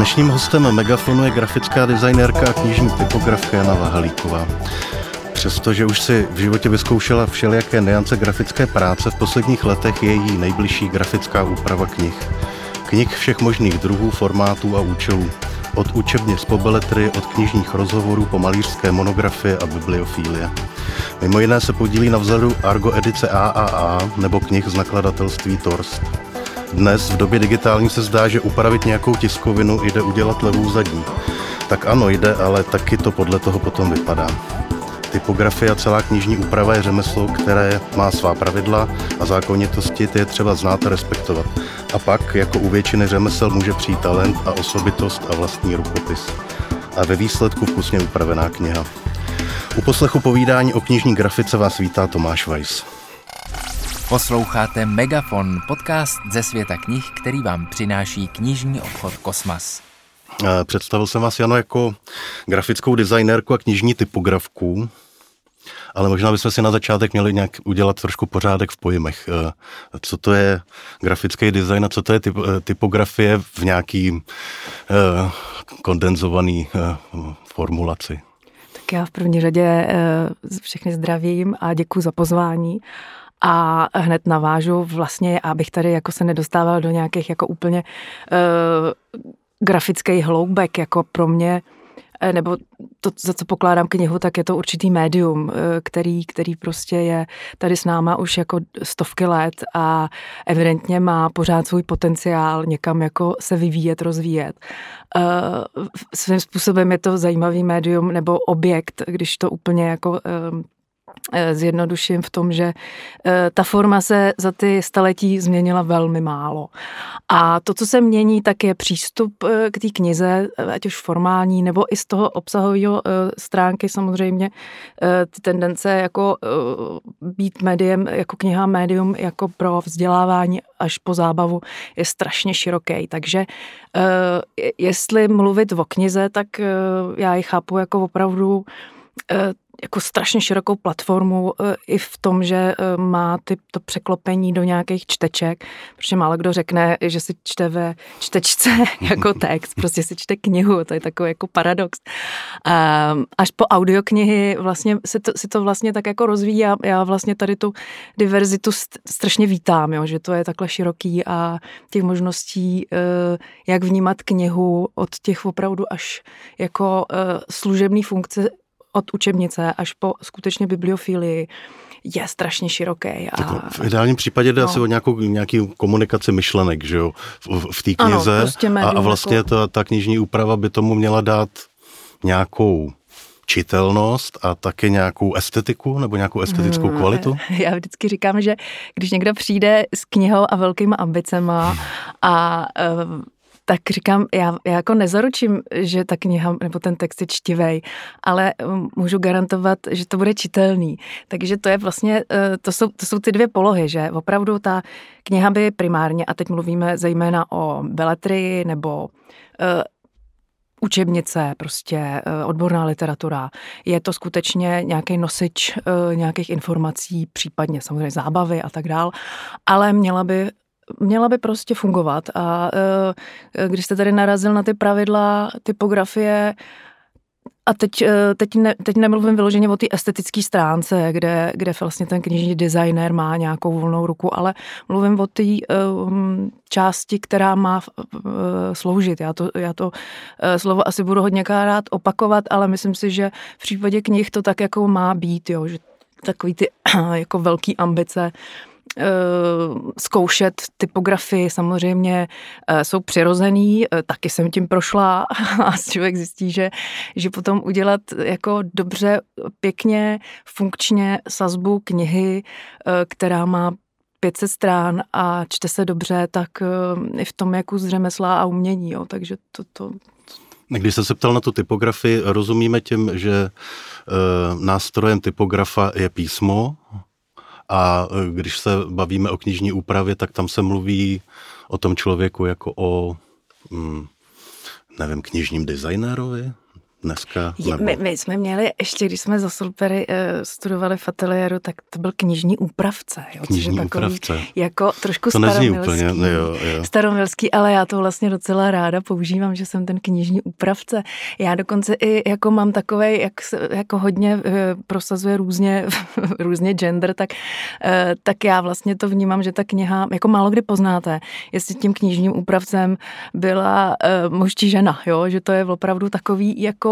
Dnešním hostem Megafonu je grafická designérka a knižní typografka Jana Vahalíková. Přestože už si v životě vyzkoušela všelijaké neance grafické práce, v posledních letech je její nejbližší grafická úprava knih. Knih všech možných druhů, formátů a účelů. Od učebnic po beletry, od knižních rozhovorů po malířské monografie a bibliofílie. Mimo jiné se podílí na vzoru Argo edice AAA nebo knih z nakladatelství Torst. Dnes v době digitální se zdá, že upravit nějakou tiskovinu jde udělat levou zadní. Tak ano, jde, ale taky to podle toho potom vypadá. Typografie a celá knižní úprava je řemeslo, které má svá pravidla a zákonitosti, ty je třeba znát a respektovat. A pak, jako u většiny řemesel, může přijít talent a osobitost a vlastní rukopis. A ve výsledku vkusně upravená kniha. U poslechu povídání o knižní grafice vás vítá Tomáš Weiss. Posloucháte Megafon, podcast ze světa knih, který vám přináší knižní obchod Kosmas. Představil jsem vás, Jano, jako grafickou designérku a knižní typografku, ale možná bychom si na začátek měli nějak udělat trošku pořádek v pojmech. Eh, co to je grafický design a co to je typ, eh, typografie v nějaký kondenzovaný formulaci? Tak já v první řadě všechny zdravím a děkuji za pozvání. A hned navážu vlastně, abych tady jako se nedostával do nějakých jako úplně uh, grafický hloubek, jako pro mě eh, nebo to, za co pokládám knihu, tak je to určitý médium, eh, který, který prostě je tady s náma už jako stovky let a evidentně má pořád svůj potenciál někam jako se vyvíjet, rozvíjet. Svým způsobem je to zajímavý médium nebo objekt, když to úplně jako Eh, zjednoduším v tom, že eh, ta forma se za ty staletí změnila velmi málo. A to, co se mění, tak je přístup eh, k té knize, ať už formální, nebo i z toho obsahového stránky samozřejmě ty tendence jako být médiem, jako kniha médium, jako pro vzdělávání až po zábavu je strašně široký. Takže jestli mluvit o knize, tak já ji chápu jako opravdu jako strašně širokou platformu e, i v tom, že e, má ty, to překlopení do nějakých čteček, protože málo kdo řekne, že si čte ve čtečce jako text, prostě si čte knihu, to je takový jako paradox. Až po audioknihy vlastně si to, si to vlastně tak jako rozvíjí a já vlastně tady tu diverzitu strašně vítám, jo, že to je takhle široký a těch možností, jak vnímat knihu od těch opravdu až jako služební funkce od učebnice až po skutečně bibliofilii je strašně široký. A... v ideálním případě jde no. asi o nějakou, nějaký komunikaci myšlenek, že jo, v, v té knize. Ano, prostě a, a vlastně jako... ta, ta knižní úprava by tomu měla dát nějakou čitelnost a také nějakou estetiku nebo nějakou estetickou hmm, kvalitu? Já vždycky říkám, že když někdo přijde s knihou a velkýma ambicema a tak říkám, já, já jako nezaručím, že ta kniha nebo ten text je čtivej, ale um, můžu garantovat, že to bude čitelný. Takže to je vlastně, eh, to jsou, to jsou ty dvě polohy, že opravdu ta kniha by primárně, a teď mluvíme zejména o beletrii nebo uh, učebnice, prostě uh, odborná literatura. Je to skutečně nějaký nosič nějakých informací, případně samozřejmě zábavy a tak dál, ale měla by měla by prostě fungovat. A e, když jste tady narazil na ty pravidla typografie, a teď, e, teď, ne, teď nemluvím vyloženě o té estetické stránce, kde, kde vlastně ten knižní designer má nějakou volnou ruku, ale mluvím o té um, části, která má uh, sloužit. Já to, já to uh, slovo asi budu hodně rád opakovat, ale myslím si, že v případě knih to tak jako má být, jo, že takový ty jako velký ambice Eh, zkoušet typografii samozřejmě eh, jsou přirozený, eh, taky jsem tím prošla a člověk zjistí, že, že potom udělat jako dobře, pěkně, funkčně sazbu knihy, která má 500 strán a čte se dobře, tak i v tom jako z řemesla a umění, jo, takže to, to, když jsem se ptal na tu typografii, rozumíme tím, že e, nástrojem typografa je písmo, a e, když se bavíme o knižní úpravě, tak tam se mluví o tom člověku jako o, mm, nevím, knižním designérovi, dneska? Je, my, my jsme měli, ještě když jsme za Sulpery uh, studovali v ateliéru, tak to byl knižní úpravce. Jo, knižní takový, úpravce. Jako trošku to staromilský. úplně, jo, jo. Staromilský, ale já to vlastně docela ráda používám, že jsem ten knižní úpravce. Já dokonce i jako mám takové, jak jako hodně uh, prosazuje různě, různě gender, tak, uh, tak já vlastně to vnímám, že ta kniha, jako málo kdy poznáte, jestli tím knižním úpravcem byla uh, muž či žena, jo, že to je opravdu takový jako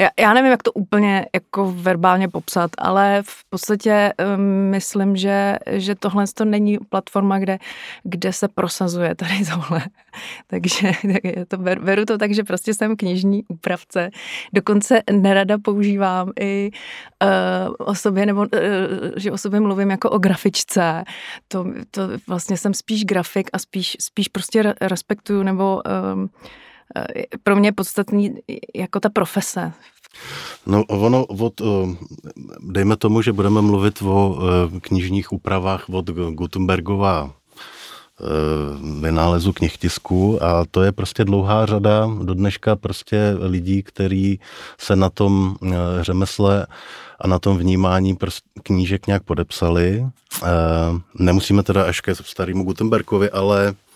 já, já nevím, jak to úplně jako verbálně popsat, ale v podstatě um, myslím, že, že tohle to není platforma, kde, kde se prosazuje tady tohle. Takže tak to, beru to tak, že prostě jsem knižní úpravce. Dokonce nerada používám i uh, o sobě, nebo uh, že o sobě mluvím jako o grafičce. To, to vlastně jsem spíš grafik a spíš, spíš prostě respektuju nebo um, pro mě podstatný jako ta profese. No ono, od, eh, dejme tomu, že budeme mluvit o eh, knižních úpravách od Gutenbergova eh, vynálezu knihtisku a to je prostě dlouhá řada do dneška prostě lidí, kteří se na tom řemesle a na tom vnímání knížek nějak podepsali. Nemusíme teda až ke starému Gutenbergovi, ale Eh,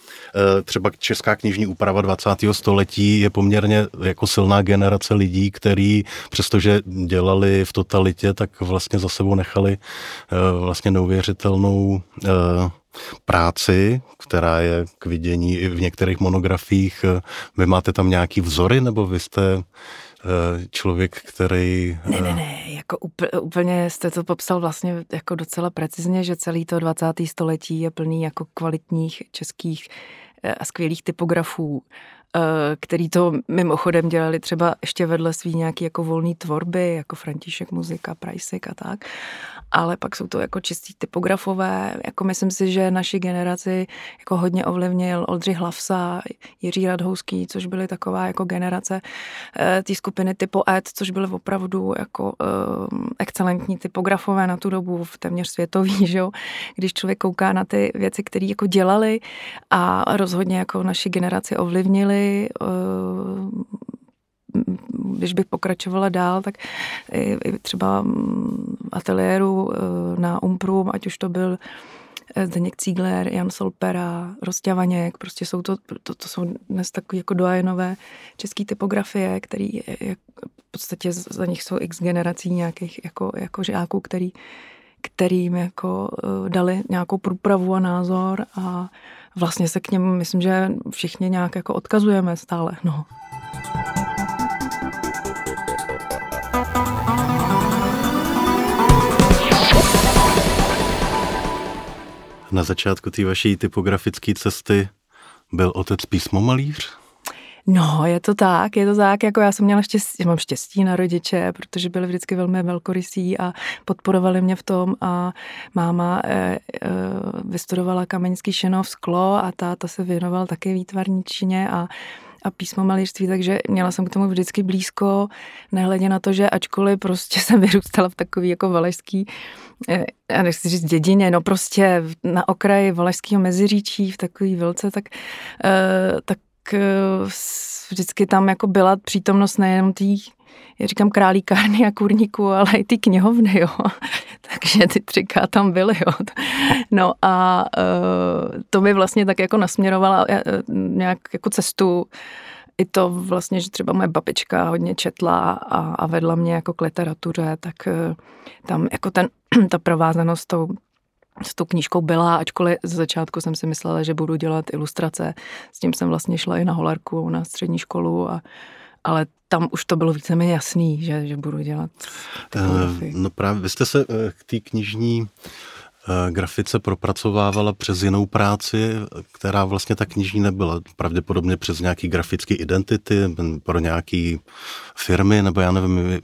třeba česká knižní úprava 20. století je poměrně jako silná generace lidí, kteří přestože dělali v totalitě, tak vlastně za sebou nechali eh, vlastně neuvěřitelnou eh, práci, která je k vidění i v některých monografiích. Vy máte tam nějaký vzory, nebo vy jste člověk, který... Ne, ne, ne, jako úplně jste to popsal vlastně jako docela precizně, že celý to 20. století je plný jako kvalitních českých a skvělých typografů, Eh, který to mimochodem dělali třeba ještě vedle svý nějaký jako volný tvorby, jako František Muzika, Prajsik a tak. Ale pak jsou to jako čistý typografové. Jako myslím si, že naši generaci jako hodně ovlivnil Oldřich Hlavsa, Jiří Radhouský, což byly taková jako generace eh, té skupiny typu Ed, což byly opravdu jako um, excelentní typografové na tu dobu, v téměř světový, že jo? Když člověk kouká na ty věci, které jako dělali a rozhodně jako naši generaci ovlivnili, Eh, když bych pokračovala dál, tak i třeba ateliéru eh, na Umprum, ať už to byl eh, Zdeněk Cígler, Jan Solpera, Rostěvaněk, prostě jsou to, to, to jsou dnes takové jako doajenové české typografie, který je, v podstatě za nich jsou x generací nějakých jako, jako žáků, který, kterým jako dali nějakou průpravu a názor a vlastně se k něm, myslím, že všichni nějak jako odkazujeme stále. No. Na začátku té vaší typografické cesty byl otec písmomalíř? No, je to tak, je to tak, jako já jsem měla štěstí, mám štěstí na rodiče, protože byli vždycky velmi velkorysí a podporovali mě v tom. A máma e, e, vystudovala Kameňský šenov sklo a táta se věnoval taky výtvarničině a a písmo malířství, takže měla jsem k tomu vždycky blízko, nehledě na to, že ačkoliv prostě jsem vyrůstala v takový jako valašský, eh, já nechci říct dědině, no prostě na okraji valašského meziříčí v takový vilce, tak, tak vždycky tam jako byla přítomnost nejenom té já říkám králíkárny a kurníku, ale i ty knihovny, jo. Takže ty třiká tam byly, jo. No a uh, to mi vlastně tak jako nasměrovala uh, nějak jako cestu i to vlastně, že třeba moje babička hodně četla a, a vedla mě jako k literatuře, tak uh, tam jako ten, ta provázanost tou s tou knížkou byla, ačkoliv ze začátku jsem si myslela, že budu dělat ilustrace. S tím jsem vlastně šla i na holarku, na střední školu, a, ale tam už to bylo víceméně jasný, že, že budu dělat. Uh, no právě, vy jste se uh, k té knižní Eh, grafice propracovávala přes jinou práci, která vlastně tak knižní nebyla. Pravděpodobně přes nějaký grafické identity pro nějaký firmy, nebo já nevím,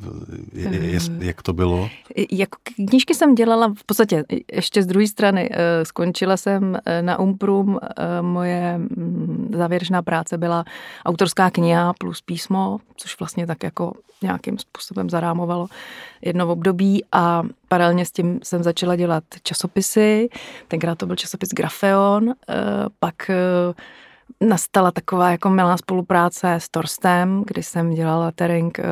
jak to bylo. Jako knížky jsem dělala v podstatě ještě z druhé strany. Eh, skončila jsem eh, na Umprum, moje mm, závěrečná práce byla autorská kniha plus písmo, což vlastně tak jako nějakým způsobem zarámovalo jedno období a paralelně s tím jsem začala dělat časopisy. Tenkrát to byl časopis Grafeon, eh, pak eh, nastala taková jako milá spolupráce s Torstem, kdy jsem dělala lettering uh,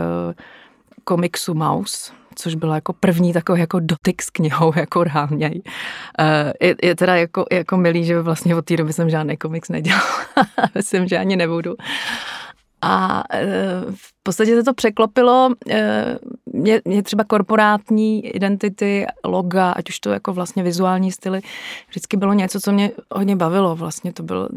komiksu Mouse, což bylo jako první takový jako dotyk s knihou, jako reálně. Je, je, teda jako, jako milý, že vlastně od té doby jsem žádný komiks nedělala. Myslím, že ani nebudu. A v podstatě se to překlopilo, mě, mě třeba korporátní identity, loga, ať už to jako vlastně vizuální styly, vždycky bylo něco, co mě hodně bavilo. Vlastně to byl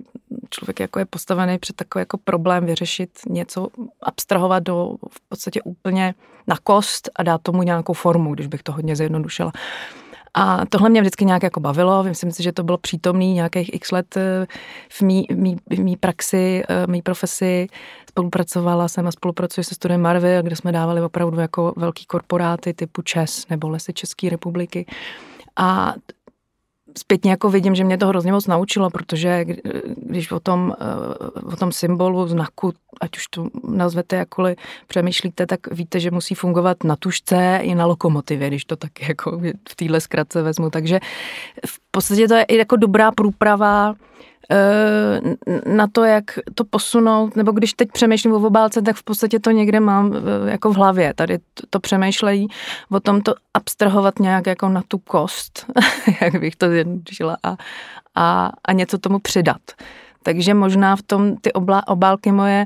člověk jako je postavený před takový jako problém vyřešit něco, abstrahovat do v podstatě úplně na kost a dát tomu nějakou formu, když bych to hodně zjednodušila. A tohle mě vždycky nějak jako bavilo. Myslím si, že to bylo přítomný nějakých x let eh, v mý, mý, mý praxi, eh, mý profesi. Spolupracovala jsem a spolupracuji se studiem Marvy, kde jsme dávali opravdu jako velký korporáty typu ČES nebo Lesy České republiky. A zpětně jako vidím, že mě to hrozně moc naučilo, protože když o tom, eh, o tom symbolu, znaku, ať už to nazvete jakkoliv přemýšlíte, tak víte, že musí fungovat na tušce i na lokomotivě, když to tak jako v téhle zkratce vezmu. Takže v podstatě to je i jako dobrá průprava Eh, na to, jak to posunout, nebo když teď přemýšlím o obálce, tak v podstatě to někde mám eh, jako v hlavě. Tady to přemýšlejí o tom to abstrahovat nějak jako na tu kost, jak bych to zjednodušila, a, a, a něco tomu přidat. Takže možná v tom ty obla, obálky moje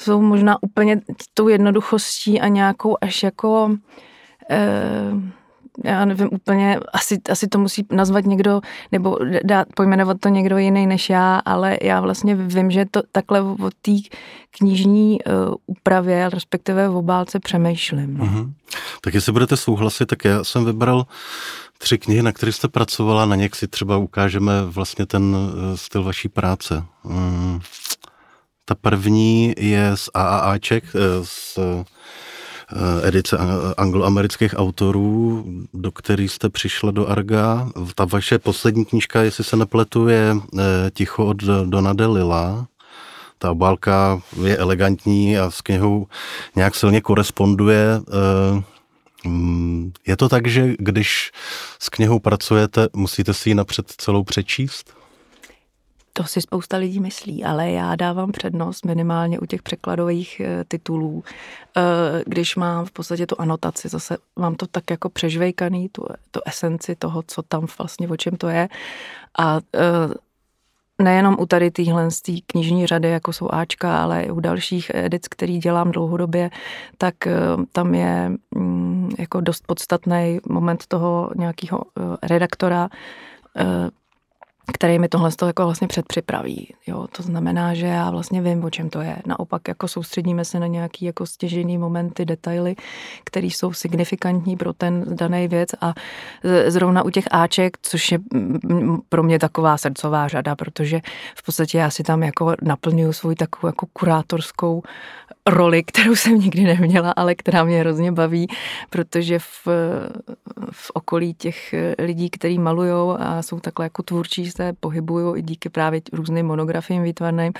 jsou možná úplně tou jednoduchostí a nějakou až jako... Eh, já nevím úplně, asi, asi to musí nazvat někdo, nebo dát, pojmenovat to někdo jiný než já, ale já vlastně vím, že to takhle o té knižní uh, úpravě, respektive v obálce přemýšlím. Mm-hmm. Tak jestli budete souhlasit, tak já jsem vybral tři knihy, na které jste pracovala, na něk si třeba ukážeme vlastně ten uh, styl vaší práce. Mm. Ta první je z AAAček, uh, z Eh, edice angloamerických autorů, do kterých jste přišla do Arga. Ta vaše poslední knížka, jestli se nepletu, je eh, Ticho od Donade Lila. Ta obálka je elegantní a s knihou nějak silně koresponduje. Eh, mm, je to tak, že když s knihou pracujete, musíte si ji napřed celou přečíst? To si spousta lidí myslí, ale já dávám přednost minimálně u těch překladových eh, titulů, eh, když mám v podstatě tu anotaci, zase mám to tak jako přežvejkaný, tu, tu esenci toho, co tam vlastně, o čem to je. A eh, nejenom u tady téhle knižní řady, jako jsou Ačka, ale i u dalších edic, který dělám dlouhodobě, tak tam je mm, jako dost podstatný moment toho nějakého redaktora, který mi tohle toho jako vlastně předpřipraví. Jo, to znamená, že já vlastně vím, o čem to je. Naopak jako soustředíme se na nějaký jako stěžený momenty, detaily, které jsou signifikantní pro ten daný věc a zrovna u těch Aček, což je pro mě taková srdcová řada, protože v podstatě já si tam jako naplňuju svou takovou jako kurátorskou roli, kterou jsem nikdy neměla, ale která mě hrozně baví, protože v, v okolí těch lidí, kteří malují a jsou takhle jako tvůrčí, se pohybují i díky právě různým monografím výtvarným,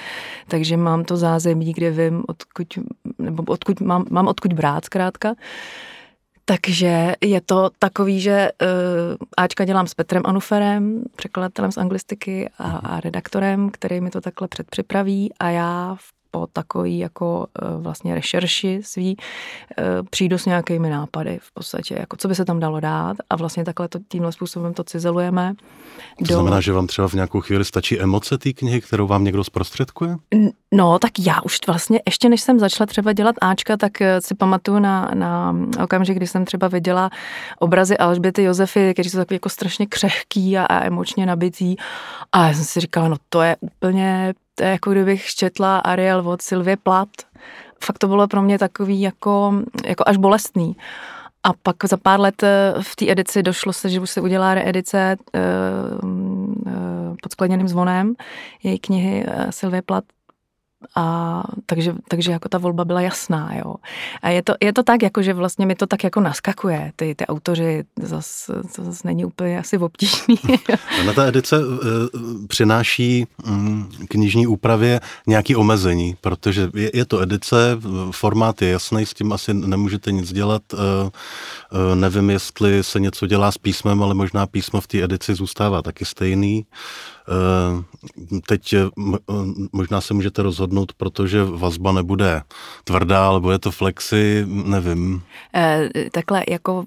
takže mám to zázemí, kde vím, odkud, nebo odkud mám, mám odkud brát zkrátka. Takže je to takový, že uh, Ačka dělám s Petrem Anuferem, překladatelem z anglistiky a, a redaktorem, který mi to takhle předpřipraví a já v po takový jako eh, vlastně rešerši svý eh, přijdu s nějakými nápady v podstatě, jako co by se tam dalo dát a vlastně takhle to, tímhle způsobem to cizelujeme. To do... znamená, že vám třeba v nějakou chvíli stačí emoce té knihy, kterou vám někdo zprostředkuje? No, tak já už vlastně, ještě než jsem začala třeba dělat Ačka, tak eh, si pamatuju na, na okamžik, kdy jsem třeba viděla obrazy Alžběty Josefy, kteří jsou takový jako strašně křehký a, a emočně nabitý. A já jsem si říkala, no to je úplně to je jako kdybych četla Ariel od Sylvie Plat. Fakt to bylo pro mě takový jako, jako až bolestný. A pak za pár let eh, v té edici došlo se, že už se udělá reedice uh, uh, pod skleněným zvonem její knihy Sylvie Plat a takže, takže jako ta volba byla jasná, jo. A je to, je to tak, jako že vlastně mi to tak jako naskakuje, ty, ty autoři, zase zas není úplně asi obtížný. Na ta edice uh, přináší um, knižní úpravě nějaký omezení, protože je, je to edice, formát je jasný, s tím asi nemůžete nic dělat. Uh, uh, nevím, jestli se něco dělá s písmem, ale možná písmo v té edici zůstává taky stejný. Teď eh, možná se můžete rozhodnout, protože vazba nebude tvrdá, ale bude to flexi, nevím. Takhle, jako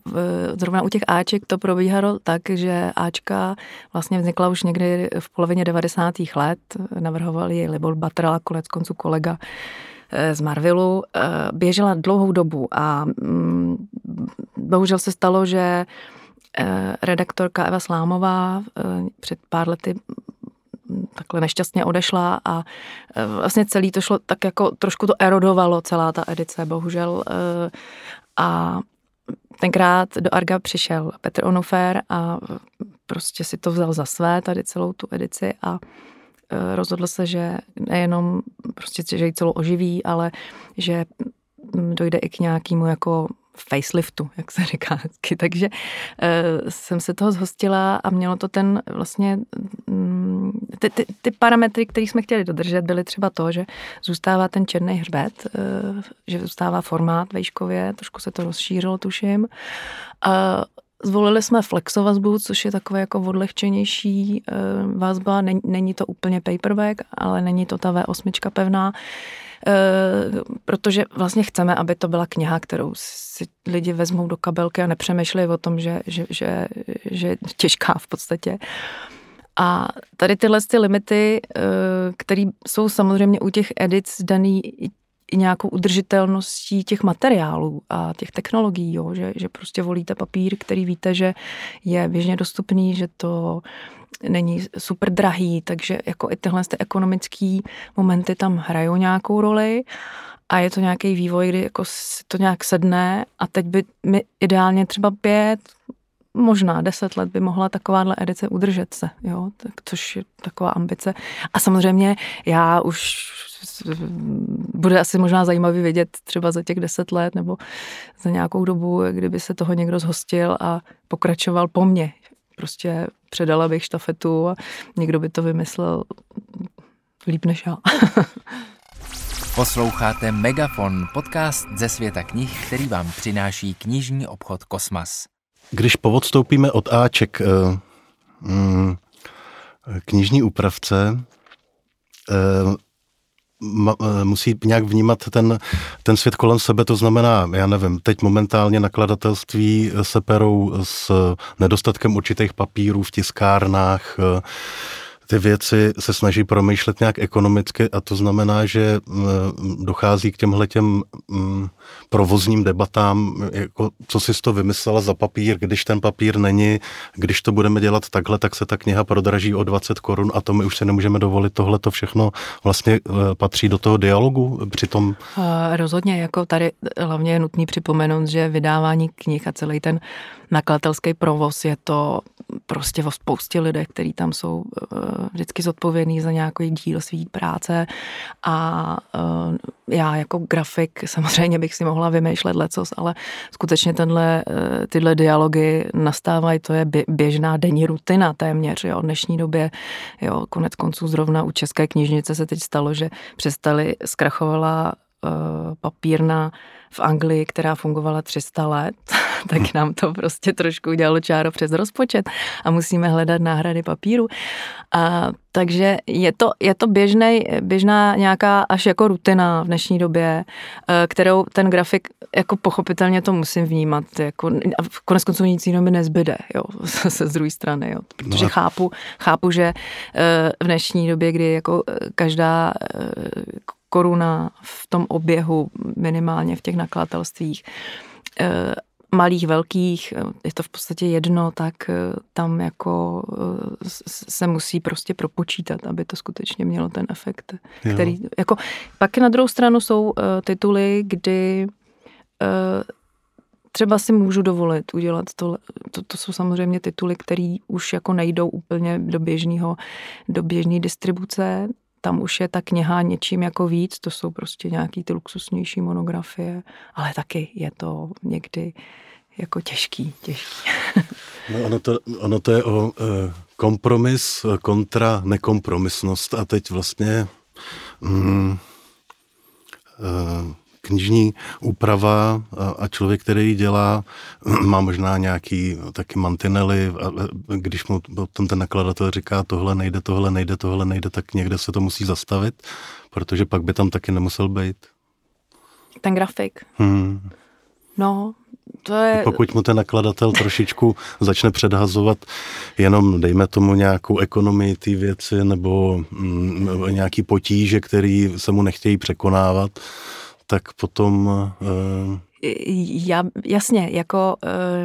zrovna u těch Aček to probíhalo tak, že Ačka vlastně vznikla už někdy v polovině 90. let. Navrhoval ji Libor Batrala, konec konců kolega z Marvelu, běžela dlouhou dobu a mm, bohužel se stalo, že Eh, redaktorka Eva Slámová eh, před pár lety takhle nešťastně odešla a eh, vlastně celý to šlo tak jako trošku to erodovalo, celá ta edice, bohužel. A tenkrát do Arga přišel Petr Onofer a prostě si to vzal za své, tady celou tu edici a rozhodl se, že nejenom prostě, že ji celou oživí, ale že dojde i k nějakému jako faceliftu, jak se říká. Takže uh, jsem se toho zhostila a mělo to ten vlastně, um, ty, ty, ty parametry, které jsme chtěli dodržet, byly třeba to, že zůstává ten černý hřbet, uh, že zůstává formát vejškově, trošku se to rozšířilo, tuším. Uh, Zvolili jsme flexovazbu, což je takové jako odlehčenější vazba. Není, není to úplně paperback, ale není to ta V8 pevná. Eh, protože vlastně chceme, aby to byla kniha, kterou si lidi vezmou do kabelky a nepřemýšlí o tom, že, že, že, že je těžká v podstatě. A tady tyhle ty limity, eh, které jsou samozřejmě u těch edic daný i nějakou udržitelností těch materiálů a těch technologií, jo, že, že prostě volíte papír, který víte, že je běžně dostupný, že to není super drahý, takže jako i tyhle ty ekonomické momenty tam hrajou nějakou roli. A je to nějaký vývoj, kdy jako si to nějak sedne a teď by mi ideálně třeba pět, možná deset let by mohla takováhle edice udržet se, jo, tak, což je taková ambice. A samozřejmě já už bude asi možná zajímavý vědět třeba za těch deset let nebo za nějakou dobu, kdyby se toho někdo zhostil a pokračoval po mně. Prostě předala bych štafetu a někdo by to vymyslel líp než já. Posloucháte Megafon, podcast ze světa knih, který vám přináší knižní obchod Kosmas. Když povodstoupíme od Aček eh, mm, knižní upravce, eh, Eh, musí nějak vnímat ten, ten svět kolem sebe, to znamená, já nevím, teď momentálně nakladatelství se perou s nedostatkem určitých papírů v tiskárnách, ty věci se snaží promýšlet nějak ekonomicky a to znamená, že mm, dochází k těmhle těm mm, provozním debatám, jako co si to vymyslela za papír, když ten papír není, když to budeme dělat takhle, tak se ta kniha prodraží o 20 korun a to my už si nemůžeme dovolit, tohle to všechno vlastně eh, patří do toho dialogu přitom? Rozhodně, jako tady hlavně je nutný připomenout, že vydávání knih a celý ten nakladatelský provoz je to prostě o spoustě lidech, kteří tam jsou eh, vždycky zodpovědný za nějaký díl své práce. A eh, já jako grafik samozřejmě bych si mohla vymýšlet lecos, ale skutečně tenhle, eh, tyhle dialogy nastávají, to je běžná denní rutina téměř, jo, v dnešní době, jo, konec konců zrovna u České knižnice se teď stalo, že přestali, zkrachovala papírna v Anglii, která fungovala 300 let, tak nám to prostě trošku udělalo čáro přes rozpočet a musíme hledat náhrady papíru. A, takže je to, je to běžnej, běžná nějaká až jako rutina v dnešní době, e, kterou ten grafik jako pochopitelně to musím vnímat. Jako, a konec konců nic jiného mi nezbyde, jo, se z druhé strany, jo, protože no. chápu, chápu, že e, v dnešní době, kdy jako každá koruna v tom oběhu, minimálně v těch nakladatelstvích, eh, malých, velkých, eh, je to v podstatě jedno, tak eh, tam jako se musí prostě propočítat, aby to skutečně mělo ten efekt, jo. který, jako, pak na druhou stranu jsou tituly, kdy třeba si můžu dovolit udělat to, to, to jsou samozřejmě tituly, které už jako nejdou úplně do běžného, do běžné distribuce, tam už je ta kniha něčím jako víc, to jsou prostě nějaký ty luxusnější monografie, ale taky je to někdy jako těžký, těžký. No ono to, ono to je o e, kompromis kontra nekompromisnost a teď vlastně mm, e, knižní úprava a člověk, který ji dělá, má možná nějaký taky mantinely, když mu potom ten nakladatel říká tohle nejde, tohle nejde, tohle nejde, tak někde se to musí zastavit, protože pak by tam taky nemusel být. Ten grafik. Hmm. No, to je... Pokud mu ten nakladatel trošičku začne předhazovat jenom, dejme tomu, nějakou ekonomii té věci nebo mm, nějaký potíže, který se mu nechtějí překonávat, tak potom... Uh... Já, jasně, jako...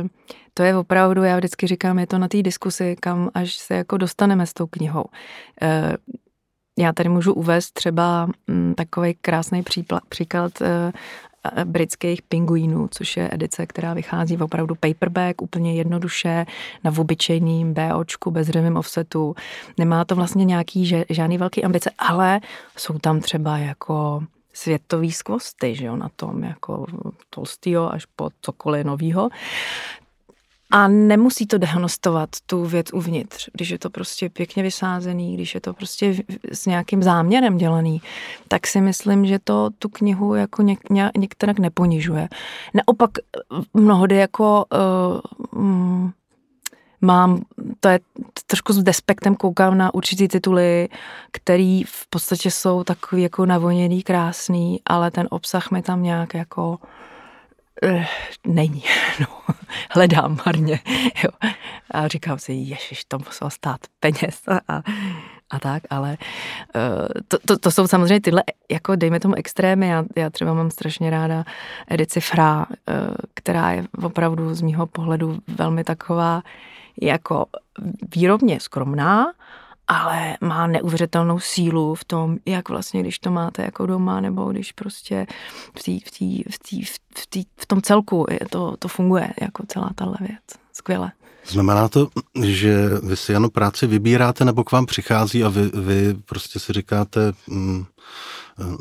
Uh, to je opravdu, já vždycky říkám, je to na té diskusi, kam až se jako dostaneme s tou knihou. Uh, já tady můžu uvést třeba mm, takový krásný příklad britských pinguínů, což je edice, která vychází v opravdu paperback, úplně jednoduše, na obyčejným BOčku, bezřevým offsetu. Nemá to vlastně nějaký žádný velký ambice, ale jsou tam třeba jako světový skvosty, že jo, na tom, jako Tolstýho až po cokoliv novýho. A nemusí to dehonostovat tu věc uvnitř, když je to prostě pěkně vysázený, když je to prostě s nějakým záměrem dělaný, tak si myslím, že to tu knihu jako něk, ně, některak neponižuje. Naopak mnohdy jako uh, mám, to je trošku s despektem koukám na určitý tituly, který v podstatě jsou takový jako navoněný, krásný, ale ten obsah mi tam nějak jako uh, není. No, hledám marně. Jo. A říkám si, ježiš, to muselo stát peněz a, a, tak, ale uh, to, to, to jsou samozřejmě tyhle, jako dejme tomu extrémy. Já, já třeba mám strašně ráda edici Fra, uh, která je opravdu z mýho pohledu velmi taková jako výrobně skromná, ale má neuvěřitelnou sílu v tom, jak vlastně, když to máte jako doma, nebo když prostě v, tý, v, tý, v, tý, v, tý, v tom celku je to, to funguje jako celá tahle věc. Skvěle. Znamená to, že vy si jenom práci vybíráte, nebo k vám přichází a vy, vy prostě si říkáte, mm, eh,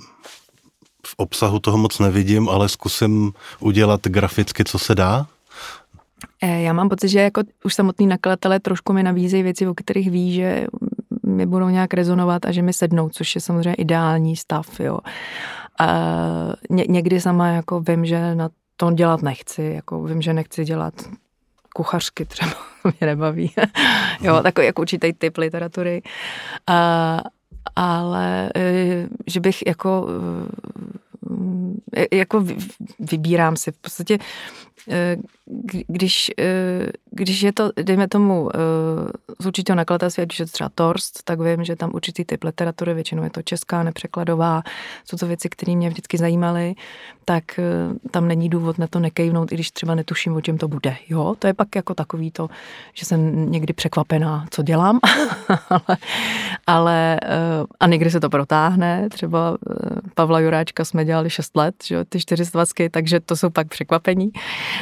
v obsahu toho moc nevidím, ale zkusím udělat graficky, co se dá? Eh, já mám pocit, že jako už samotný nakladatelé trošku mi nabízejí věci, o kterých ví, že mi budou nějak rezonovat a že mi sednou, což je samozřejmě ideální stav, jo. A ně, někdy sama jako vím, že na to dělat nechci, jako vím, že nechci dělat kuchařky třeba, mě nebaví. jo, takový jako určitý typ literatury. A, ale eh, že bych jako eh, jako vybírám si v podstatě když, eh, když je to, dejme tomu, eh, z určitého nakladatelství, když je to třeba Torst, tak vím, že tam určitý typ literatury, většinou je to česká, nepřekladová, jsou to věci, které mě vždycky zajímaly, tak tam není důvod na to nekejvnout, i když třeba netuším, o čem to bude. Jo, to je pak jako takový to, že jsem někdy překvapená, co dělám, ale, ale a někdy se to protáhne, třeba Pavla Juráčka jsme dělali 6 let, že ty 420, takže to jsou pak překvapení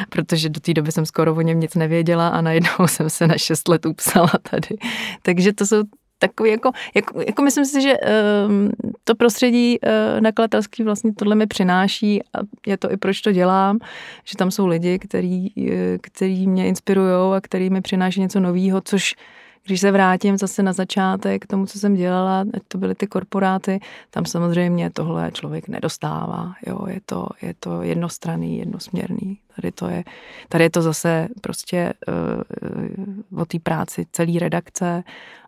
protože do té doby jsem skoro o něm nic nevěděla a najednou jsem se na šest let upsala tady. Takže to jsou takový jako, jako, jako myslím si, že um, to prostředí uh, nakladatelský vlastně tohle mi přináší a je to i proč to dělám, že tam jsou lidi, který, uh, který mě inspirují a který mi přináší něco nového, což když se vrátím zase na začátek k tomu, co jsem dělala, ať to byly ty korporáty, tam samozřejmě tohle člověk nedostává. Jo, je to, je to jednostranný, jednosměrný. Tady to je, tady je to zase prostě uh, o té práci celý redakce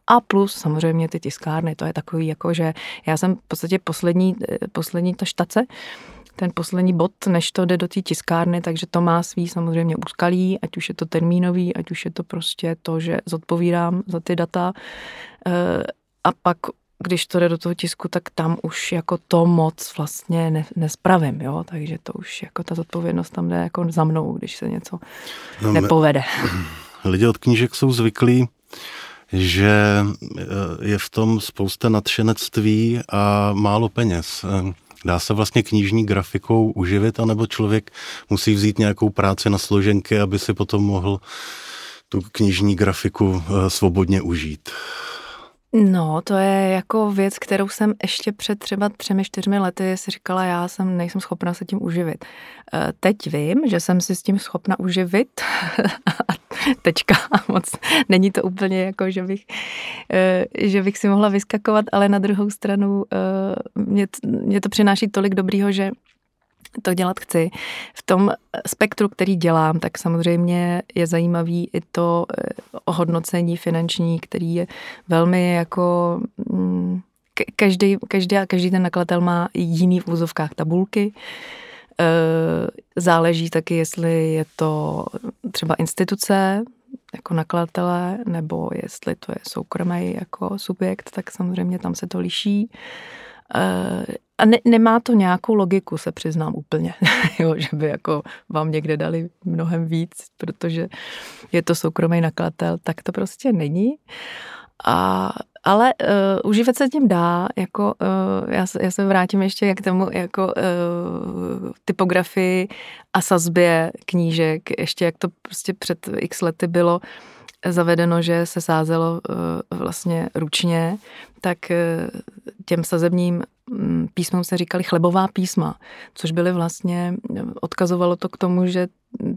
a plus samozřejmě ty tiskárny, to je takový jako, že já jsem v podstatě poslední, eh, poslední ta štace, ten poslední bod, než to jde do té tiskárny, takže to má svý samozřejmě úskalí, ať už je to termínový, ať už je to prostě to, že zodpovídám za ty data. Eh, a pak když to jde do toho tisku, tak tam už jako to moc vlastně ne, nespravím, jo, takže to už jako ta zodpovědnost tam jde jako za mnou, když se něco no, nepovede. Lidi od knížek jsou zvyklí, že eh, je v tom spousta nadšenectví a málo peněz. Dá se vlastně knižní grafikou uživit, anebo člověk musí vzít nějakou práci na složenky, aby si potom mohl tu knižní grafiku eh, svobodně užít? No, to je jako věc, kterou jsem ještě před třeba třemi, čtyřmi lety si říkala, já jsem nejsem schopna se tím uživit. Eh, teď vím, že jsem si s tím schopna uživit a tečka. Moc není to úplně jako, že bych, eh, že bych si mohla vyskakovat, ale na druhou stranu mě, mě to přináší tolik dobrýho, že to dělat chci. V tom spektru, který dělám, tak samozřejmě je zajímavý i to eh, ohodnocení finanční, který je velmi jako mm, každý, každý, každý ten nakladatel má jiný v úzovkách tabulky. Eh, záleží taky, jestli je to třeba instituce, jako nakladatele, nebo jestli to je soukromý jako subjekt, tak samozřejmě tam se to liší. A ne, nemá to nějakou logiku, se přiznám úplně, jo, že by jako vám někde dali mnohem víc, protože je to soukromý nakladatel, tak to prostě není. A, ale uh, užívat se tím dá, jako uh, já, já se vrátím ještě k tomu jako uh, typografii a sazbě knížek, ještě jak to prostě před x lety bylo zavedeno, že se sázelo vlastně ručně, tak těm sazebním písmům se říkali chlebová písma, což byly vlastně, odkazovalo to k tomu, že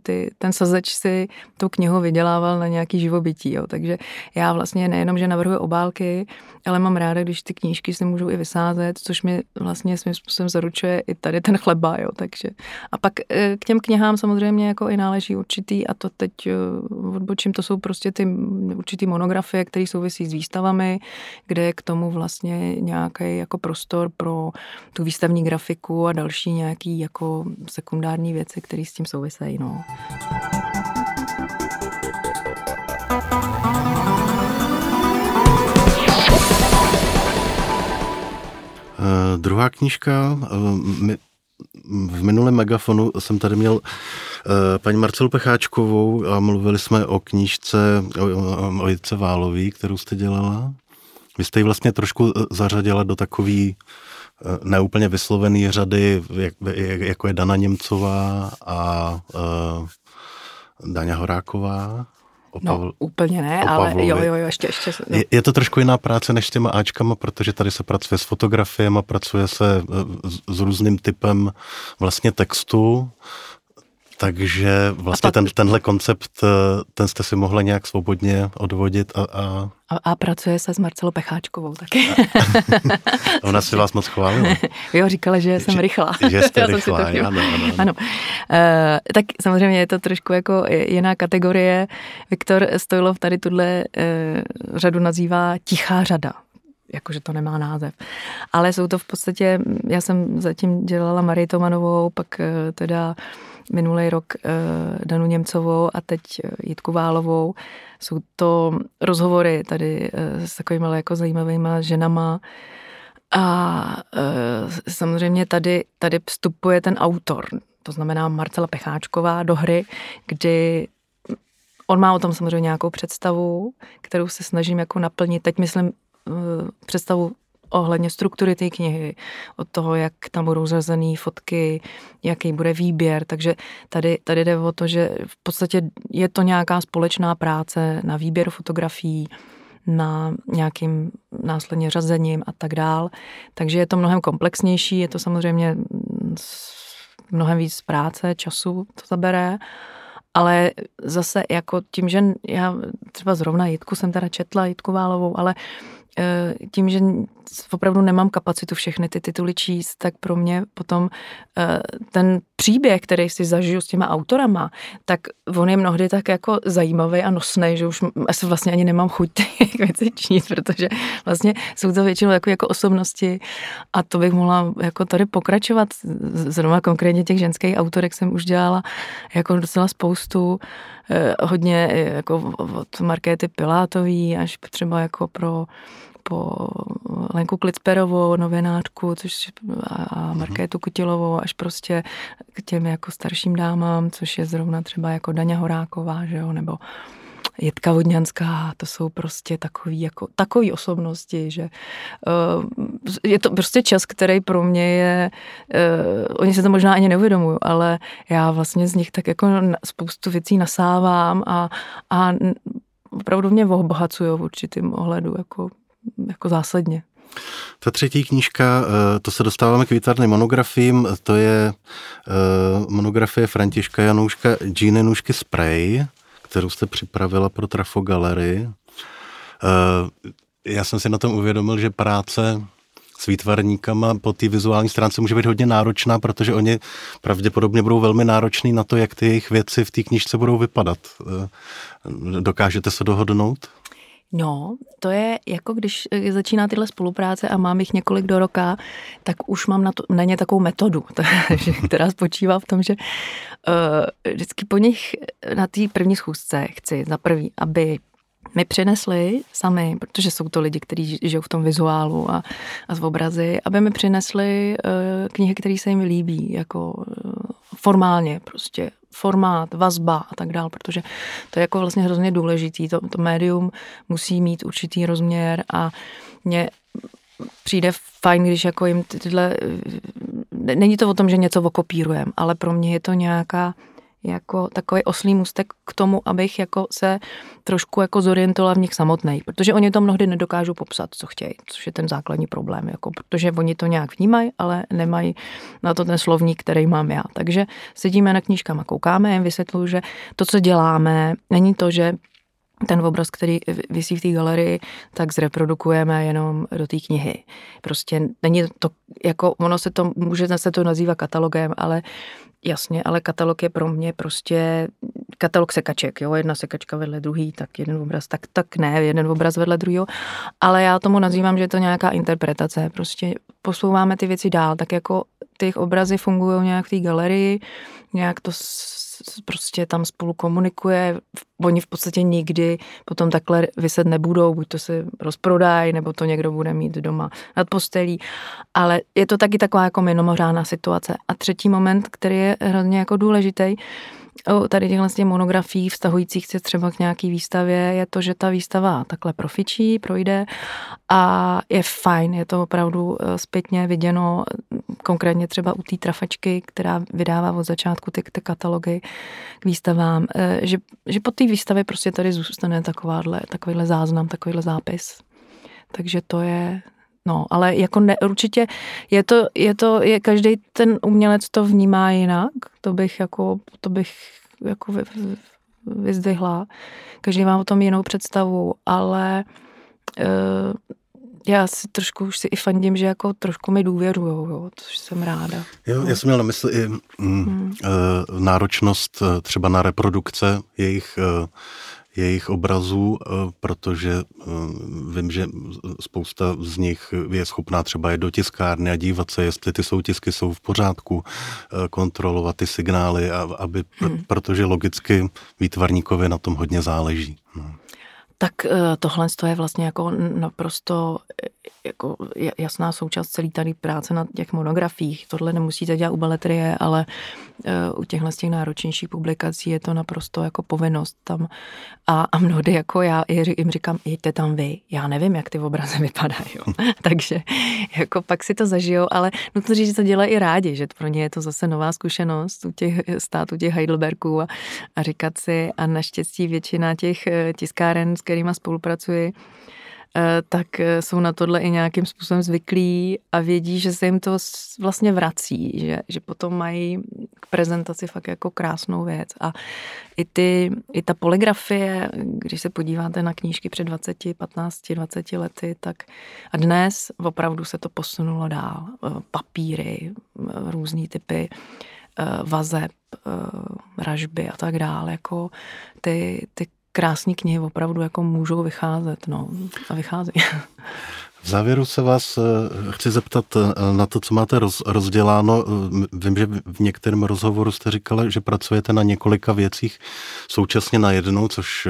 ty, ten sazeč si tu knihu vydělával na nějaký živobytí. Jo. Takže já vlastně nejenom, že navrhuji obálky, ale mám ráda, když ty knížky si můžou i vysázet, což mi vlastně svým způsobem zaručuje i tady ten chleba. Jo. Takže, a pak eh, k těm knihám samozřejmě jako i náleží určitý, a to teď eh, odbočím, to jsou prostě ty určitý monografie, které souvisí s výstavami, kde je k tomu vlastně nějaký jako prostor pro tu výstavní grafiku a další nějaký jako sekundární věci, které s tím souvisejí. No. Uh, druhá knížka, uh, my, v minulém megafonu jsem tady měl uh, paní Marcelu Pecháčkovou a mluvili jsme o knížce o, o, Jitce Válový, kterou jste dělala. Vy jste ji vlastně trošku zařadila do takový neúplně vyslovený řady, jak, jako je Dana Němcová a uh, Daňa Horáková. O no, Pavl, úplně ne, ale jo, jo, jo, ještě, ještě. No. Je, je to trošku jiná práce než s těma Ačkama, protože tady se pracuje s fotografiemi, pracuje se s, s různým typem vlastně textu, takže vlastně pak, ten, tenhle koncept, eh, ten jste si mohla nějak svobodně odvodit a... A, a, a pracuje se s Marcelou Pecháčkovou taky. Ona si vás moc chválila. jo, říkala, že jsem rychlá. Že jste rychlá, ano, ano, ano. ano. Uh, tak samozřejmě je to trošku jako jiná kategorie. Viktor Stojlov tady tuhle uh, řadu nazývá tichá řada jakože to nemá název. Ale jsou to v podstatě, já jsem zatím dělala Marii Tomanovou, pak teda minulý rok eh, Danu Němcovou a teď eh, Jitku Válovou. Jsou to rozhovory tady eh, s takovými jako zajímavými ženama, a samozřejmě tady, tady vstupuje ten autor, to znamená Marcela Pecháčková do hry, kdy on má o tom samozřejmě nějakou představu, kterou se snažím jako naplnit. Teď myslím představu ohledně struktury té knihy, od toho, jak tam budou zazený fotky, jaký bude výběr. Takže tady, tady jde o to, že v podstatě je to nějaká společná práce na výběr fotografií, na nějakým následně řazením a tak dál. Takže je to mnohem komplexnější, je to samozřejmě mnohem víc práce, času to zabere, ale zase jako tím, že já třeba zrovna Jitku jsem teda četla, Jitku Válovou, ale tím, že opravdu nemám kapacitu všechny ty tituly číst, tak pro mě potom eh, ten příběh, který si zažiju s těma autorama, tak on je mnohdy tak jako zajímavý a nosný, že už asi vlastně ani nemám chuť ty věci číst, protože vlastně jsou to většinou takové jako osobnosti a to bych mohla jako tady pokračovat. Zrovna konkrétně těch ženských autorek jsem už dělala jako docela spoustu, eh, hodně jako od Markéty Pilátový až třeba jako pro po Lenku Klicperovou, novinářku, což a mhm. Markétu Kutilovou, až prostě k těm jako starším dámám, což je zrovna třeba jako Daňa Horáková, že jo, nebo Jitka Vodňanská, to jsou prostě takový, jako, takový osobnosti, že uh, je to prostě čas, který pro mě je, uh, oni se to možná ani neuvědomují, ale já vlastně z nich tak jako spoustu věcí nasávám a, a opravdu mě obohacují v určitým ohledu, jako jako zásadně. Ta třetí knížka, eh, to se dostáváme k výtvarným monografiím, to je eh, monografie Františka Janouška Gene Nůžky Spray, kterou jste připravila pro Trafo Galerii. Eh, já jsem si na tom uvědomil, že práce s výtvarníkama po té vizuální stránce může být hodně náročná, protože oni pravděpodobně budou velmi nároční na to, jak ty jejich věci v té knižce budou vypadat. Eh, dokážete se dohodnout? No, to je jako když eh, začíná tyhle spolupráce a mám jich několik do roka, tak už mám na, to, na ně takovou metodu, která spočívá v tom, že uh, vždycky po nich na té první schůzce chci za prvý, aby mi přinesli sami, protože jsou to lidi, kteří žijou v tom vizuálu a, a z obrazy, aby mi přinesli uh, knihy, které se jim líbí, jako formálně prostě formát, vazba a tak dále, protože to je jako vlastně hrozně důležitý. To, to médium musí mít určitý rozměr a mě přijde fajn, když jako jim tyhle, není to o tom, že něco okopírujeme, ale pro mě je to nějaká jako takový oslý můstek k tomu, abych jako se trošku jako zorientovala v nich samotných, protože oni to mnohdy nedokážou popsat, co chtějí, což je ten základní problém, jako, protože oni to nějak vnímají, ale nemají na to ten slovník, který mám já. Takže sedíme na knížkama, koukáme, jim vysvětluju, že to, co děláme, není to, že ten obraz, který vysí v té galerii, tak zreprodukujeme jenom do té knihy. Prostě není to, jako ono se to, může se to nazývat katalogem, ale jasně, ale katalog je pro mě prostě katalog sekaček, jo, jedna sekačka vedle druhý, tak jeden obraz, tak, tak ne, jeden obraz vedle druhého, ale já tomu nazývám, že je to nějaká interpretace, prostě posouváme ty věci dál, tak jako ty obrazy fungují nějak v té galerii, nějak to prostě tam spolu komunikuje, oni v podstatě nikdy potom takhle vyset nebudou, buď to se rozprodají, nebo to někdo bude mít doma nad postelí, ale je to taky taková jako mimořádná situace. A třetí moment, který je hrozně jako důležitý, tady těchhle těch monografií vztahujících se třeba k nějaký výstavě je to, že ta výstava takhle profičí, projde a je fajn, je to opravdu eh, zpětně viděno, konkrétně třeba u té trafačky, která vydává od začátku ty, ty katalogy k výstavám, eh, že, že po té výstavě prostě tady zůstane takováhle, takovýhle záznam, takovýhle zápis. Takže to je, No, ale jako ne, určitě je to, je to, je každý ten umělec to vnímá jinak, to bych jako, to bych jako vy, vyzdvihla. Každý má o tom jinou představu, ale uh, já si trošku už si i fandím, že jako trošku mi důvěrujou, jo, což jsem ráda. Jo, já jsem měl na mysli i mm, hmm. uh, náročnost uh, třeba na reprodukce jejich uh, jejich obrazů, eh, protože eh, vím, že spousta z nich je schopná třeba jít do tiskárny a dívat se, jestli ty soutisky jsou v pořádku, eh, kontrolovat ty signály, aby, hmm. protože logicky výtvarníkovi na tom hodně záleží. No. Tak tohle je vlastně jako naprosto jako jasná součást celé tady práce na těch monografiích. Tohle nemusíte dělat u beletrie, ale u těchhle z těch náročnějších publikací je to naprosto jako povinnost tam. A, a mnohdy jako já jim říkám, jeďte tam vy, já nevím, jak ty obrazy vypadají. Takže jako pak si to zažijou, ale nutno říct, že to dělají i rádi, že pro ně je to zase nová zkušenost u těch států těch Heidelbergů a, a říkat si a naštěstí většina těch eh, tiskáren, s kterými spolupracuji, Eh, tak eh, jsou na tohle i nějakým způsobem zvyklí a vědí, že se jim to vlastně vrací, že, že potom mají k prezentaci fakt jako krásnou věc. A i, ty, i ta poligrafie, když se podíváte na knížky před 20, 15, 20 lety, tak a dnes opravdu se to posunulo dál. Eh, papíry, různý typy vazeb, ražby a tak dále, jako ty, ty krásné knihy opravdu jako můžou vycházet, no, a vychází. V závěru se vás eh, chci zeptat eh, na to, co máte roz, rozděláno. Eh, vím, že v některém rozhovoru jste říkala, že pracujete na několika věcích současně na jednou, což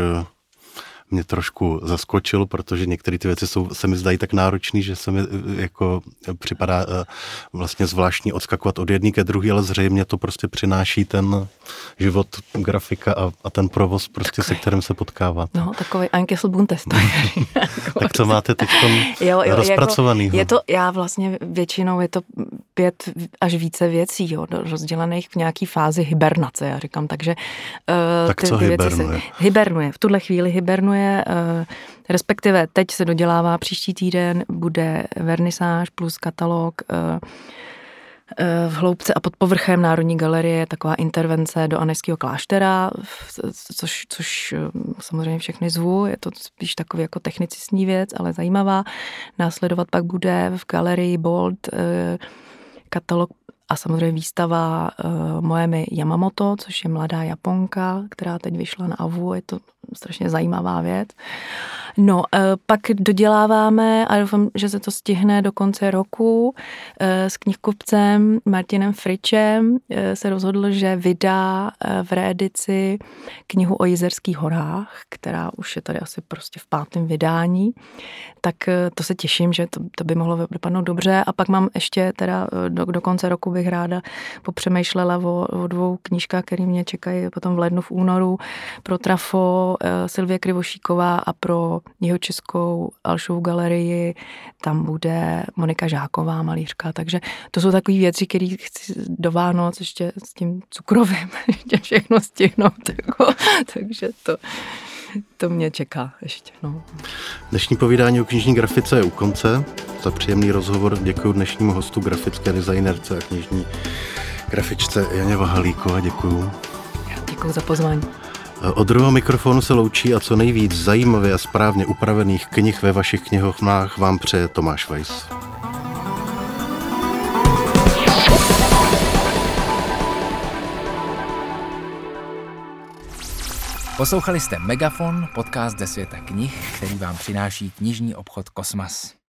mě trošku zaskočil, protože některé ty věci jsou, se mi zdají tak náročný, že se mi eh, jako připadá eh, vlastně zvláštní odskakovat od jedné ke druhé, ale zřejmě to prostě přináší ten život grafika a, a ten provoz prostě takový, se kterým se potkává. No, takový Einkesselbuntes. tak co máte teď rozpracovaný? Jako, je to, já vlastně většinou je to pět až více věcí, jo, rozdělených v nějaký fázi hibernace, já říkám, takže uh, tak ty, co ty hibernuje? Věci se, hibernuje, v tuhle chvíli hibernuje, uh, respektive teď se dodělává příští týden, bude vernisáž plus katalog uh, v hloubce a pod povrchem Národní galerie je taková intervence do Aneského kláštera, což, což samozřejmě všechny zvu, je to spíš takový jako technicistní věc, ale zajímavá. Následovat pak bude v galerii Bold katalog a samozřejmě výstava uh, Moemi Yamamoto, což je mladá Japonka, která teď vyšla na AVU, je to strašně zajímavá věc. No, uh, pak doděláváme a doufám, že se to stihne do konce roku. Uh, s knihkupcem Martinem Fričem uh, se rozhodl, že vydá v reedici knihu o Jizerských horách, která už je tady asi prostě v pátém vydání. Tak to se těším, že to, to by mohlo dopadnout dobře. A pak mám ještě teda do, do konce roku bych ráda popřemýšlela o, o dvou knížkách, které mě čekají potom v lednu, v únoru. Pro Trafo eh, Silvie Krivošíková a pro jeho českou Alšovu galerii tam bude Monika Žáková, malířka. Takže to jsou takové věci, které chci do Vánoc ještě s tím cukrovým ještě všechno stihnout. Jako, takže to to mě čeká ještě. No. Dnešní povídání o knižní grafice je u konce. Za příjemný rozhovor děkuji dnešnímu hostu, grafické designerce a knižní grafičce Janě Vahalíkova. Děkuji. Děkuji za pozvání. Od druhého mikrofonu se loučí a co nejvíc zajímavě a správně upravených knih ve vašich knihovnách vám přeje Tomáš Weiss. Poslouchali jste Megafon, podcast ze světa knih, který vám přináší knižní obchod Kosmas.